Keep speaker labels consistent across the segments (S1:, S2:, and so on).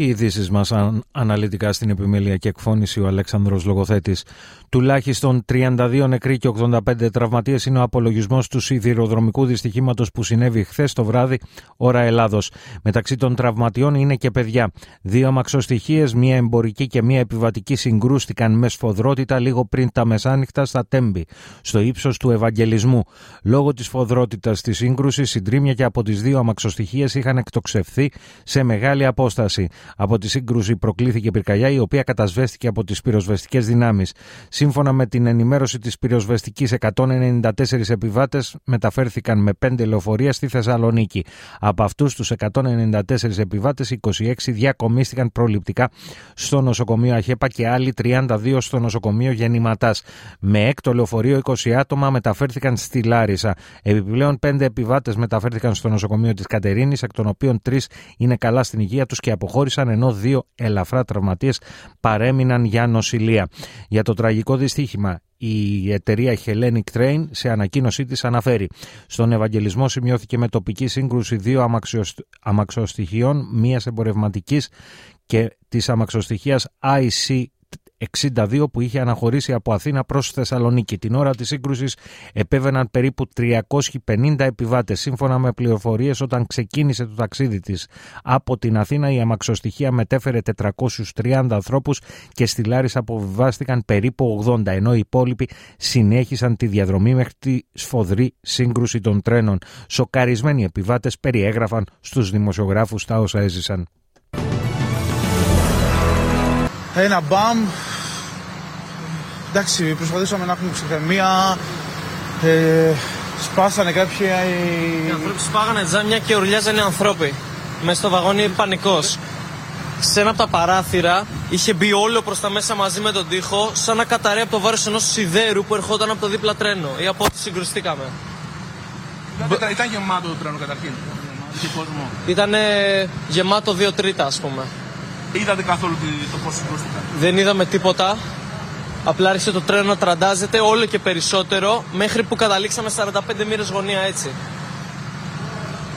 S1: Οι ειδήσεις μας αναλυτικά στην επιμέλεια και εκφώνηση ο Αλέξανδρος Λογοθέτης. Τουλάχιστον 32 νεκροί και 85 τραυματίες είναι ο απολογισμός του σιδηροδρομικού δυστυχήματος που συνέβη χθες το βράδυ, ώρα Ελλάδος. Μεταξύ των τραυματιών είναι και παιδιά. Δύο αμαξοστοιχίε, μία εμπορική και μία επιβατική συγκρούστηκαν με σφοδρότητα λίγο πριν τα μεσάνυχτα στα Τέμπη, στο ύψος του Ευαγγελισμού. Λόγω της σφοδρότητας της σύγκρουσης, συντρίμια και από τις δύο αμαξοστοιχίε είχαν εκτοξευθεί σε μεγάλη απόσταση. Από τη σύγκρουση προκλήθηκε πυρκαγιά, η οποία κατασβέστηκε από τις πυροσβεστικές δυνάμεις. Σύμφωνα με την ενημέρωση της πυροσβεστικής, 194 επιβάτες μεταφέρθηκαν με 5 λεωφορεία στη Θεσσαλονίκη. Από αυτούς τους 194 επιβάτες, 26 διακομίστηκαν προληπτικά στο νοσοκομείο Αχέπα και άλλοι 32 στο νοσοκομείο Γεννηματάς. Με έκτο λεωφορείο, 20 άτομα μεταφέρθηκαν στη Λάρισα. Επιπλέον, 5 επιβάτες μεταφέρθηκαν στο νοσοκομείο της Κατερίνης, εκ των οποίων 3 είναι καλά στην υγεία τους και αποχώρησαν, ενώ δύο ελαφρά τραυματίες παρέμειναν για νοσηλεία. Για το τραγικό τραγικό δυστύχημα. Η εταιρεία Hellenic Train σε ανακοίνωσή της αναφέρει «Στον Ευαγγελισμό σημειώθηκε με τοπική σύγκρουση δύο αμαξοστοιχείων, μίας εμπορευματικής και της αμαξοστοιχείας IC 62 που είχε αναχωρήσει από Αθήνα προς Θεσσαλονίκη. Την ώρα της σύγκρουσης επέβαιναν περίπου 350 επιβάτες. Σύμφωνα με πληροφορίες όταν ξεκίνησε το ταξίδι της από την Αθήνα η αμαξοστοιχεία μετέφερε 430 ανθρώπους και στη Λάρισα αποβιβάστηκαν περίπου 80 ενώ οι υπόλοιποι συνέχισαν τη διαδρομή μέχρι τη σφοδρή σύγκρουση των τρένων. Σοκαρισμένοι επιβάτες περιέγραφαν στους δημοσιογράφους τα όσα έζησαν.
S2: Ένα μπαμ, Εντάξει, προσπαθήσαμε να έχουμε ψυχραιμία. Ε, σπάσανε κάποιοι.
S3: Οι άνθρωποι σπάγανε τζάμια και ουρλιάζανε ανθρώποι. Μέσα στο βαγόνι πανικός. Σε ένα από τα παράθυρα είχε μπει όλο προς τα μέσα μαζί με τον τοίχο, σαν να καταραίει από το βάρος ενός σιδέρου που ερχόταν από το δίπλα τρένο ή από ό,τι συγκρουστήκαμε.
S2: Ήταν, ήταν γεμάτο το τρένο καταρχήν. Είχε κόσμο.
S3: Ήταν γεμάτο δύο τρίτα, ας πούμε.
S2: Είδατε καθόλου το πώς συγκρούστηκαν.
S3: Δεν είδαμε τίποτα. Απλά άρχισε το τρένο να τραντάζεται όλο και περισσότερο μέχρι που καταλήξαμε 45 μοίρες γωνία έτσι.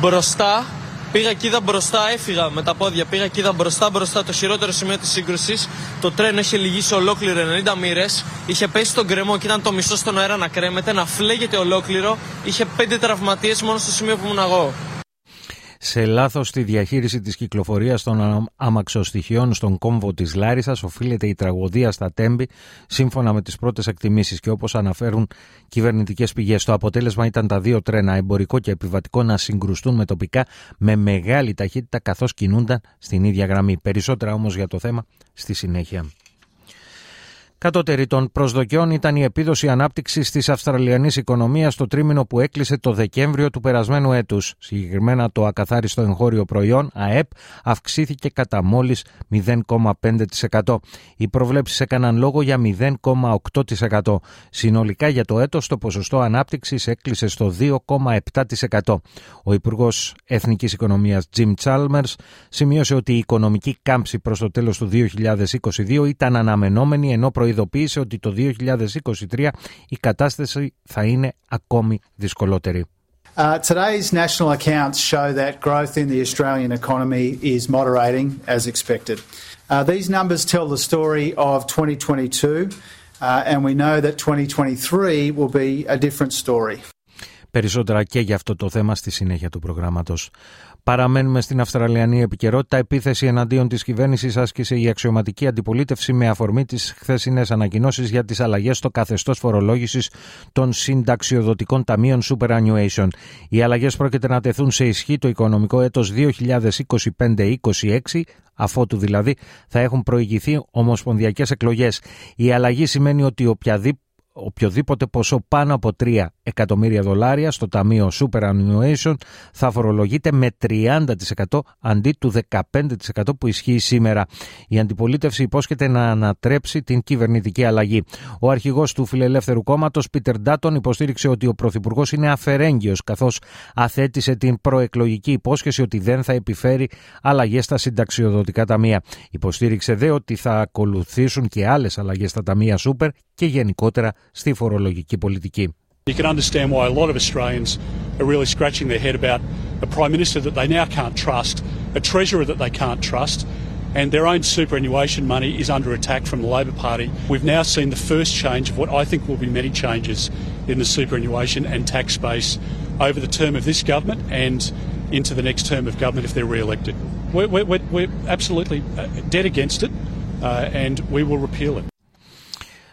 S3: Μπροστά, πήγα και είδα μπροστά, έφυγα με τα πόδια. Πήγα και είδα μπροστά, μπροστά το χειρότερο σημείο της σύγκρουσης. Το τρένο είχε λυγίσει ολόκληρο 90 μοίρες. Είχε πέσει στον κρεμό και ήταν το μισό στον αέρα να κρέμεται, να φλέγεται ολόκληρο. Είχε πέντε τραυματίες μόνο στο σημείο που ήμουν εγώ
S1: σε λάθος στη διαχείριση της κυκλοφορίας των αμαξοστοιχειών στον κόμβο της Λάρισας οφείλεται η τραγωδία στα Τέμπη σύμφωνα με τις πρώτες εκτιμήσεις και όπως αναφέρουν κυβερνητικές πηγές. Το αποτέλεσμα ήταν τα δύο τρένα εμπορικό και επιβατικό να συγκρουστούν με τοπικά με μεγάλη ταχύτητα καθώς κινούνταν στην ίδια γραμμή. Περισσότερα όμως για το θέμα στη συνέχεια. Κατώτερη των προσδοκιών ήταν η επίδοση ανάπτυξης της Αυστραλιανής οικονομίας στο τρίμηνο που έκλεισε το Δεκέμβριο του περασμένου έτους. Συγκεκριμένα το ακαθάριστο εγχώριο προϊόν, ΑΕΠ, αυξήθηκε κατά μόλις 0,5%. Οι προβλέψεις έκαναν λόγο για 0,8%. Συνολικά για το έτος το ποσοστό ανάπτυξης έκλεισε στο 2,7%. Ο Υπουργός Εθνικής Οικονομίας Jim Chalmers σημείωσε ότι η οικονομική κάμψη προς το τέλος του 2022 ήταν αναμενόμενη ενώ προειδοποίησε ότι το 2023 η κατάσταση θα είναι ακόμη δυσκολότερη.
S4: Uh, today's national accounts show that growth in the Australian economy is moderating as expected. Uh, these numbers tell the story of 2022, uh, and we know that 2023 will be a different story.
S1: Περισσότερα και για αυτό το θέμα στη συνέχεια του προγράμματος. Παραμένουμε στην Αυστραλιανή επικαιρότητα. Επίθεση εναντίον της κυβέρνησης άσκησε η αξιωματική αντιπολίτευση με αφορμή τις χθεσινές ανακοινώσεις για τις αλλαγές στο καθεστώς φορολόγησης των συνταξιοδοτικών ταμείων Superannuation. Οι αλλαγές πρόκειται να τεθούν σε ισχύ το οικονομικό έτος 2025-26, αφότου δηλαδή θα έχουν προηγηθεί ομοσπονδιακές εκλογές. Η αλλαγή σημαίνει ότι οποιαδήποτε οποιοδήποτε ποσό πάνω από 3 εκατομμύρια δολάρια στο Ταμείο Superannuation θα φορολογείται με 30% αντί του 15% που ισχύει σήμερα. Η αντιπολίτευση υπόσχεται να ανατρέψει την κυβερνητική αλλαγή. Ο αρχηγός του Φιλελεύθερου Κόμματος, Πίτερ Ντάτον, υποστήριξε ότι ο Πρωθυπουργός είναι αφαιρέγγυος καθώς αθέτησε την προεκλογική υπόσχεση ότι δεν θα επιφέρει αλλαγές στα συνταξιοδοτικά ταμεία. Υποστήριξε δε ότι θα ακολουθήσουν και άλλες αλλαγές στα ταμεία Super και γενικότερα στη φορολογική πολιτική.
S5: You can understand why a lot of Australians are really scratching their head about a Prime Minister that they now can't trust, a Treasurer that they can't trust, and their own superannuation money is under attack from the Labor Party. We've now seen the first change of what I think will be many changes in the superannuation and tax space over the term of this government and into the next term of government if they're re-elected. We're, we're, we're absolutely dead against it uh, and we will repeal it.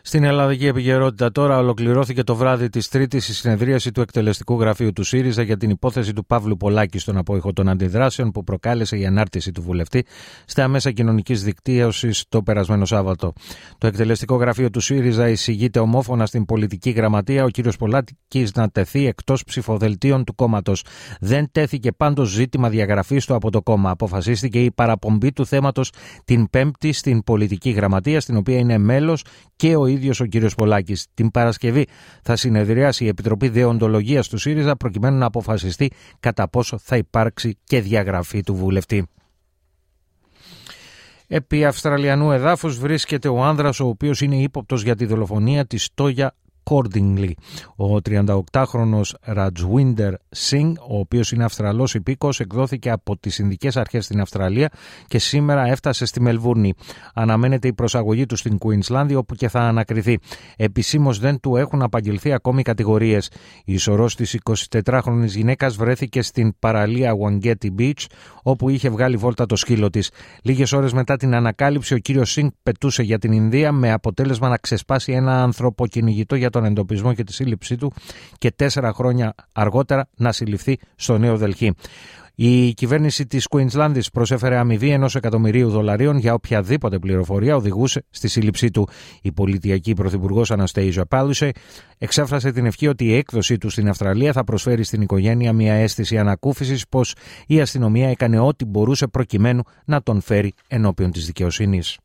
S1: Στην Ελλαδική επικαιρότητα τώρα ολοκληρώθηκε το βράδυ της Τρίτης η συνεδρίαση του εκτελεστικού γραφείου του ΣΥΡΙΖΑ για την υπόθεση του Παύλου Πολάκη στον απόϊχο των αντιδράσεων που προκάλεσε η ανάρτηση του βουλευτή στα μέσα κοινωνικής δικτύωσης το περασμένο Σάββατο. Το εκτελεστικό γραφείο του ΣΥΡΙΖΑ εισηγείται ομόφωνα στην πολιτική γραμματεία ο κ. Πολάκης να τεθεί εκτός ψηφοδελτίων του κόμματος. Δεν τέθηκε πάντως ζήτημα διαγραφής του από το κόμμα. Αποφασίστηκε η παραπομπή του θέματος την Πέμπτη στην πολιτική γραμματεία, στην οποία είναι μέλος και ο ίδιο ο κ. Πολάκης. Την Παρασκευή θα συνεδριάσει η Επιτροπή Δεοντολογίας του ΣΥΡΙΖΑ προκειμένου να αποφασιστεί κατά πόσο θα υπάρξει και διαγραφή του βουλευτή. Επί Αυστραλιανού εδάφους βρίσκεται ο άνδρας ο οποίος είναι ύποπτος για τη δολοφονία της Τόγια accordingly. Ο 38χρονος Ρατζουίντερ Σινγκ, ο οποίος είναι Αυστραλός υπήκος, εκδόθηκε από τις Ινδικές Αρχές στην Αυστραλία και σήμερα έφτασε στη Μελβούρνη. Αναμένεται η προσαγωγή του στην Κουίνσλάνδη όπου και θα ανακριθεί. Επισήμως δεν του έχουν απαγγελθεί ακόμη κατηγορίες. Η ισορρός της 24χρονης γυναίκας βρέθηκε στην παραλία Wangeti Beach όπου είχε βγάλει βόλτα το σκύλο της. Λίγες ώρες μετά την ανακάλυψη ο κύριος Σινγκ πετούσε για την Ινδία με αποτέλεσμα να ξεσπάσει ένα ανθρωποκυνηγητό για τον εντοπισμό και τη σύλληψή του και τέσσερα χρόνια αργότερα να συλληφθεί στο Νέο Δελχή. Η κυβέρνηση της Κουίνσλάνδης προσέφερε αμοιβή ενός εκατομμυρίου δολαρίων για οποιαδήποτε πληροφορία οδηγούσε στη σύλληψή του. Η πολιτιακή πρωθυπουργός Αναστέιζο Πάλουσε εξέφρασε την ευχή ότι η έκδοσή του στην Αυστραλία θα προσφέρει στην οικογένεια μια αίσθηση ανακούφισης πως η αστυνομία έκανε ό,τι μπορούσε προκειμένου να τον φέρει ενώπιον της δικαιοσύνης.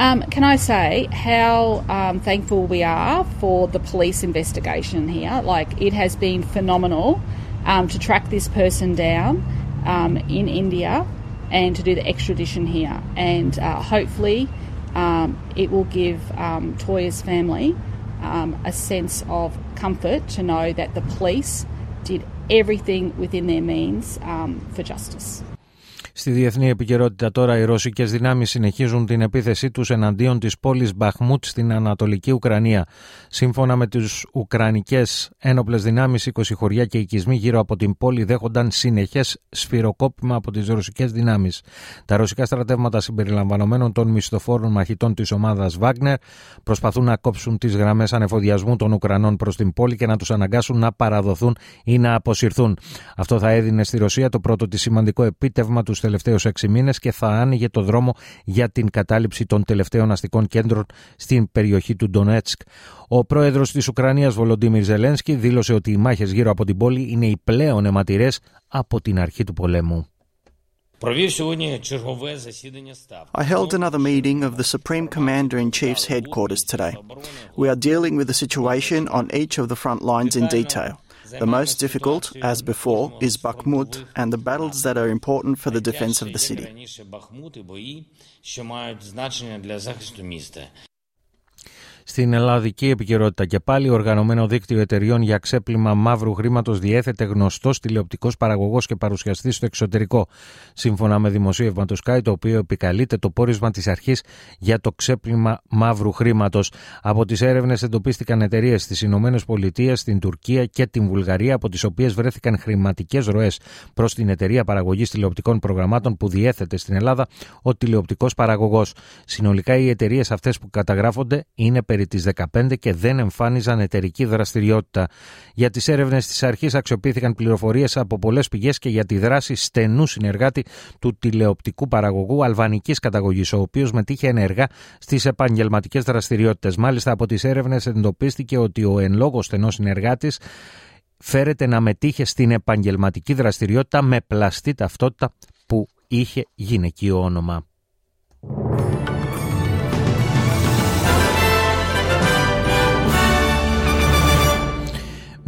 S6: Um, can I say how um, thankful we are for the police investigation here? Like, it has been phenomenal um, to track this person down um, in India and to do the extradition here. And uh, hopefully, um, it will give um, Toya's family a sense of comfort to know that the police did everything within their means for justice.
S1: Στη διεθνή επικαιρότητα τώρα οι ρωσικές δυνάμεις συνεχίζουν την επίθεσή τους εναντίον της πόλης Μπαχμούτ στην Ανατολική Ουκρανία. Σύμφωνα με τις Ουκρανικές ένοπλες δυνάμεις, 20 χωριά και οικισμοί γύρω από την πόλη δέχονταν συνεχές σφυροκόπημα από τις ρωσικές δυνάμεις. Τα ρωσικά στρατεύματα συμπεριλαμβανομένων των μισθοφόρων μαχητών της ομάδας Βάγνερ προσπαθούν να κόψουν τις γραμμές ανεφοδιασμού των Ουκρανών προς την πόλη και να τους αναγκάσουν να παραδοθούν ή να αποσυρθούν. Αυτό θα έδινε στη Ρωσία το πρώτο της σημαντικό επίτευγμα του τελευταίους έξι μήνες και θα άνοιγε το δρόμο για την κατάληψη των τελευταίων αστικών κέντρων στην περιοχή του Ντονέτσκ. Ο πρόεδρος της Ουκρανίας Βολοντίμιρ Ζελένσκι δήλωσε ότι οι μάχες γύρω από την πόλη είναι οι πλέον αιματηρές από την αρχή του πολέμου.
S7: I held another meeting of the Supreme Commander in Chief's headquarters today. We are dealing with the situation on each of the front lines in detail. The most difficult, as before, is Bakhmut and the battles that are important for the defense of the city.
S1: Στην ελλαδική επικαιρότητα και πάλι, οργανωμένο δίκτυο εταιριών για ξέπλυμα μαύρου χρήματος διέθετε γνωστός τηλεοπτικός παραγωγός και παρουσιαστής στο εξωτερικό. Σύμφωνα με δημοσίευμα του Sky, το οποίο επικαλείται το πόρισμα της αρχής για το ξέπλυμα μαύρου χρήματος. Από τις έρευνες εντοπίστηκαν εταιρείες στις Ηνωμένες Πολιτείες, στην Τουρκία και την Βουλγαρία, από τις οποίες βρέθηκαν χρηματικές ροές προς την εταιρεία παραγωγής τηλεοπτικών προγραμμάτων που διέθετε στην Ελλάδα ο τηλεοπτικός παραγωγός. Συνολικά οι εταιρείες αυτές που καταγράφονται είναι περίπου Δεκέμβρη της 2015 και δεν εμφάνιζαν εταιρική δραστηριότητα. Για τις έρευνες της αρχής αξιοποιήθηκαν πληροφορίες από πολλές πηγές και για τη δράση στενού συνεργάτη του τηλεοπτικού παραγωγού αλβανικής καταγωγής, ο οποίος μετήχε ενεργά στις επαγγελματικές δραστηριότητες. Μάλιστα, από τις έρευνες εντοπίστηκε ότι ο εν λόγω στενός συνεργάτης φέρεται να μετήχε στην επαγγελματική δραστηριότητα με πλαστή ταυτότητα που είχε γυναικείο όνομα.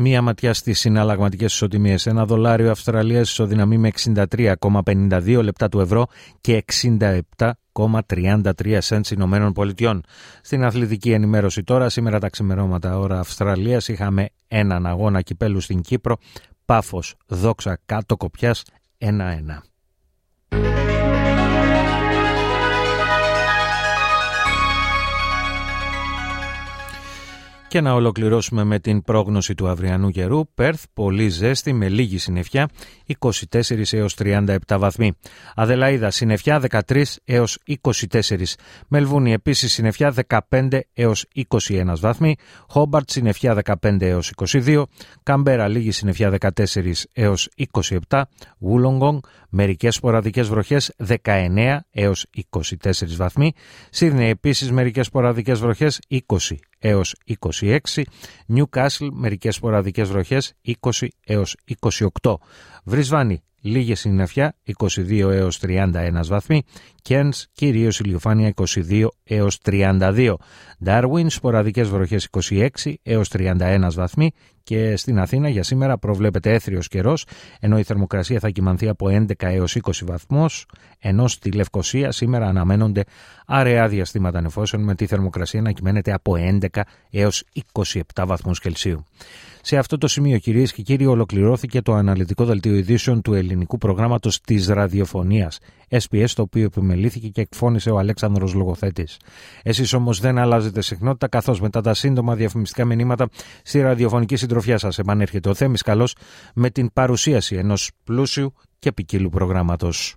S1: Μία ματιά στις συναλλαγματικές ισοτιμίες. Ένα δολάριο Αυστραλία ισοδυναμεί με 63,52 λεπτά του ευρώ και 67,33 σέντ Ηνωμένων Πολιτειών. Στην αθλητική ενημέρωση τώρα, σήμερα τα ξημερώματα ώρα Αυστραλίας, είχαμε έναν αγώνα κυπέλου στην Κύπρο. Πάφος δόξα κάτω κοπιάς 1-1. Και να ολοκληρώσουμε με την πρόγνωση του αυριανού καιρού. Πέρθ, πολύ ζέστη με λίγη συννεφιά, 24 έως 37 βαθμοί. Αδελαίδα, συννεφιά 13 έως 24. Μελβούνι, επίσης συννεφιά 15 έως 21 βαθμοί. Χόμπαρτ, συννεφιά 15 έως 22. Καμπέρα, λίγη συννεφιά 14 έως 27. Βούλογκογκ, μερικές σποραδικές βροχές 19 έως 24 βαθμοί. Σίδνεϊ, επίσης μερικές σποραδικές βροχές 20 έως 26, Newcastle μερικές σποραδικές βροχές 20 έως 28, Βρισβάνη λίγη συννεφιά 22 έως 31 βαθμοί, Κέρνς κυρίως ηλιοφάνεια 22 έως 32, Darwin σποραδικές βροχές 26 έως 31 βαθμοί και στην Αθήνα για σήμερα προβλέπεται έθριος καιρός ενώ η θερμοκρασία θα κοιμανθεί από 11 έως 20 βαθμούς ενώ στη Λευκοσία σήμερα αναμένονται αραιά διαστήματα νεφώσεων με τη θερμοκρασία να κυμαίνεται από 11 έως 27 βαθμούς Κελσίου. Σε αυτό το σημείο, κυρίες και κύριοι, ολοκληρώθηκε το αναλυτικό δελτίο ειδήσεων του ελληνικού προγράμματος της ραδιοφωνίας, SPS, το οποίο επιμελήθηκε και εκφώνησε ο Αλέξανδρος Λογοθέτης. Εσείς όμως δεν αλλάζετε συχνότητα, καθώς μετά τα σύντομα διαφημιστικά μηνύματα στη ραδιοφωνική συντροφιά σας επανέρχεται ο Θέμης Καλός με την παρουσίαση ενός πλούσιου και ποικίλου προγράμματος.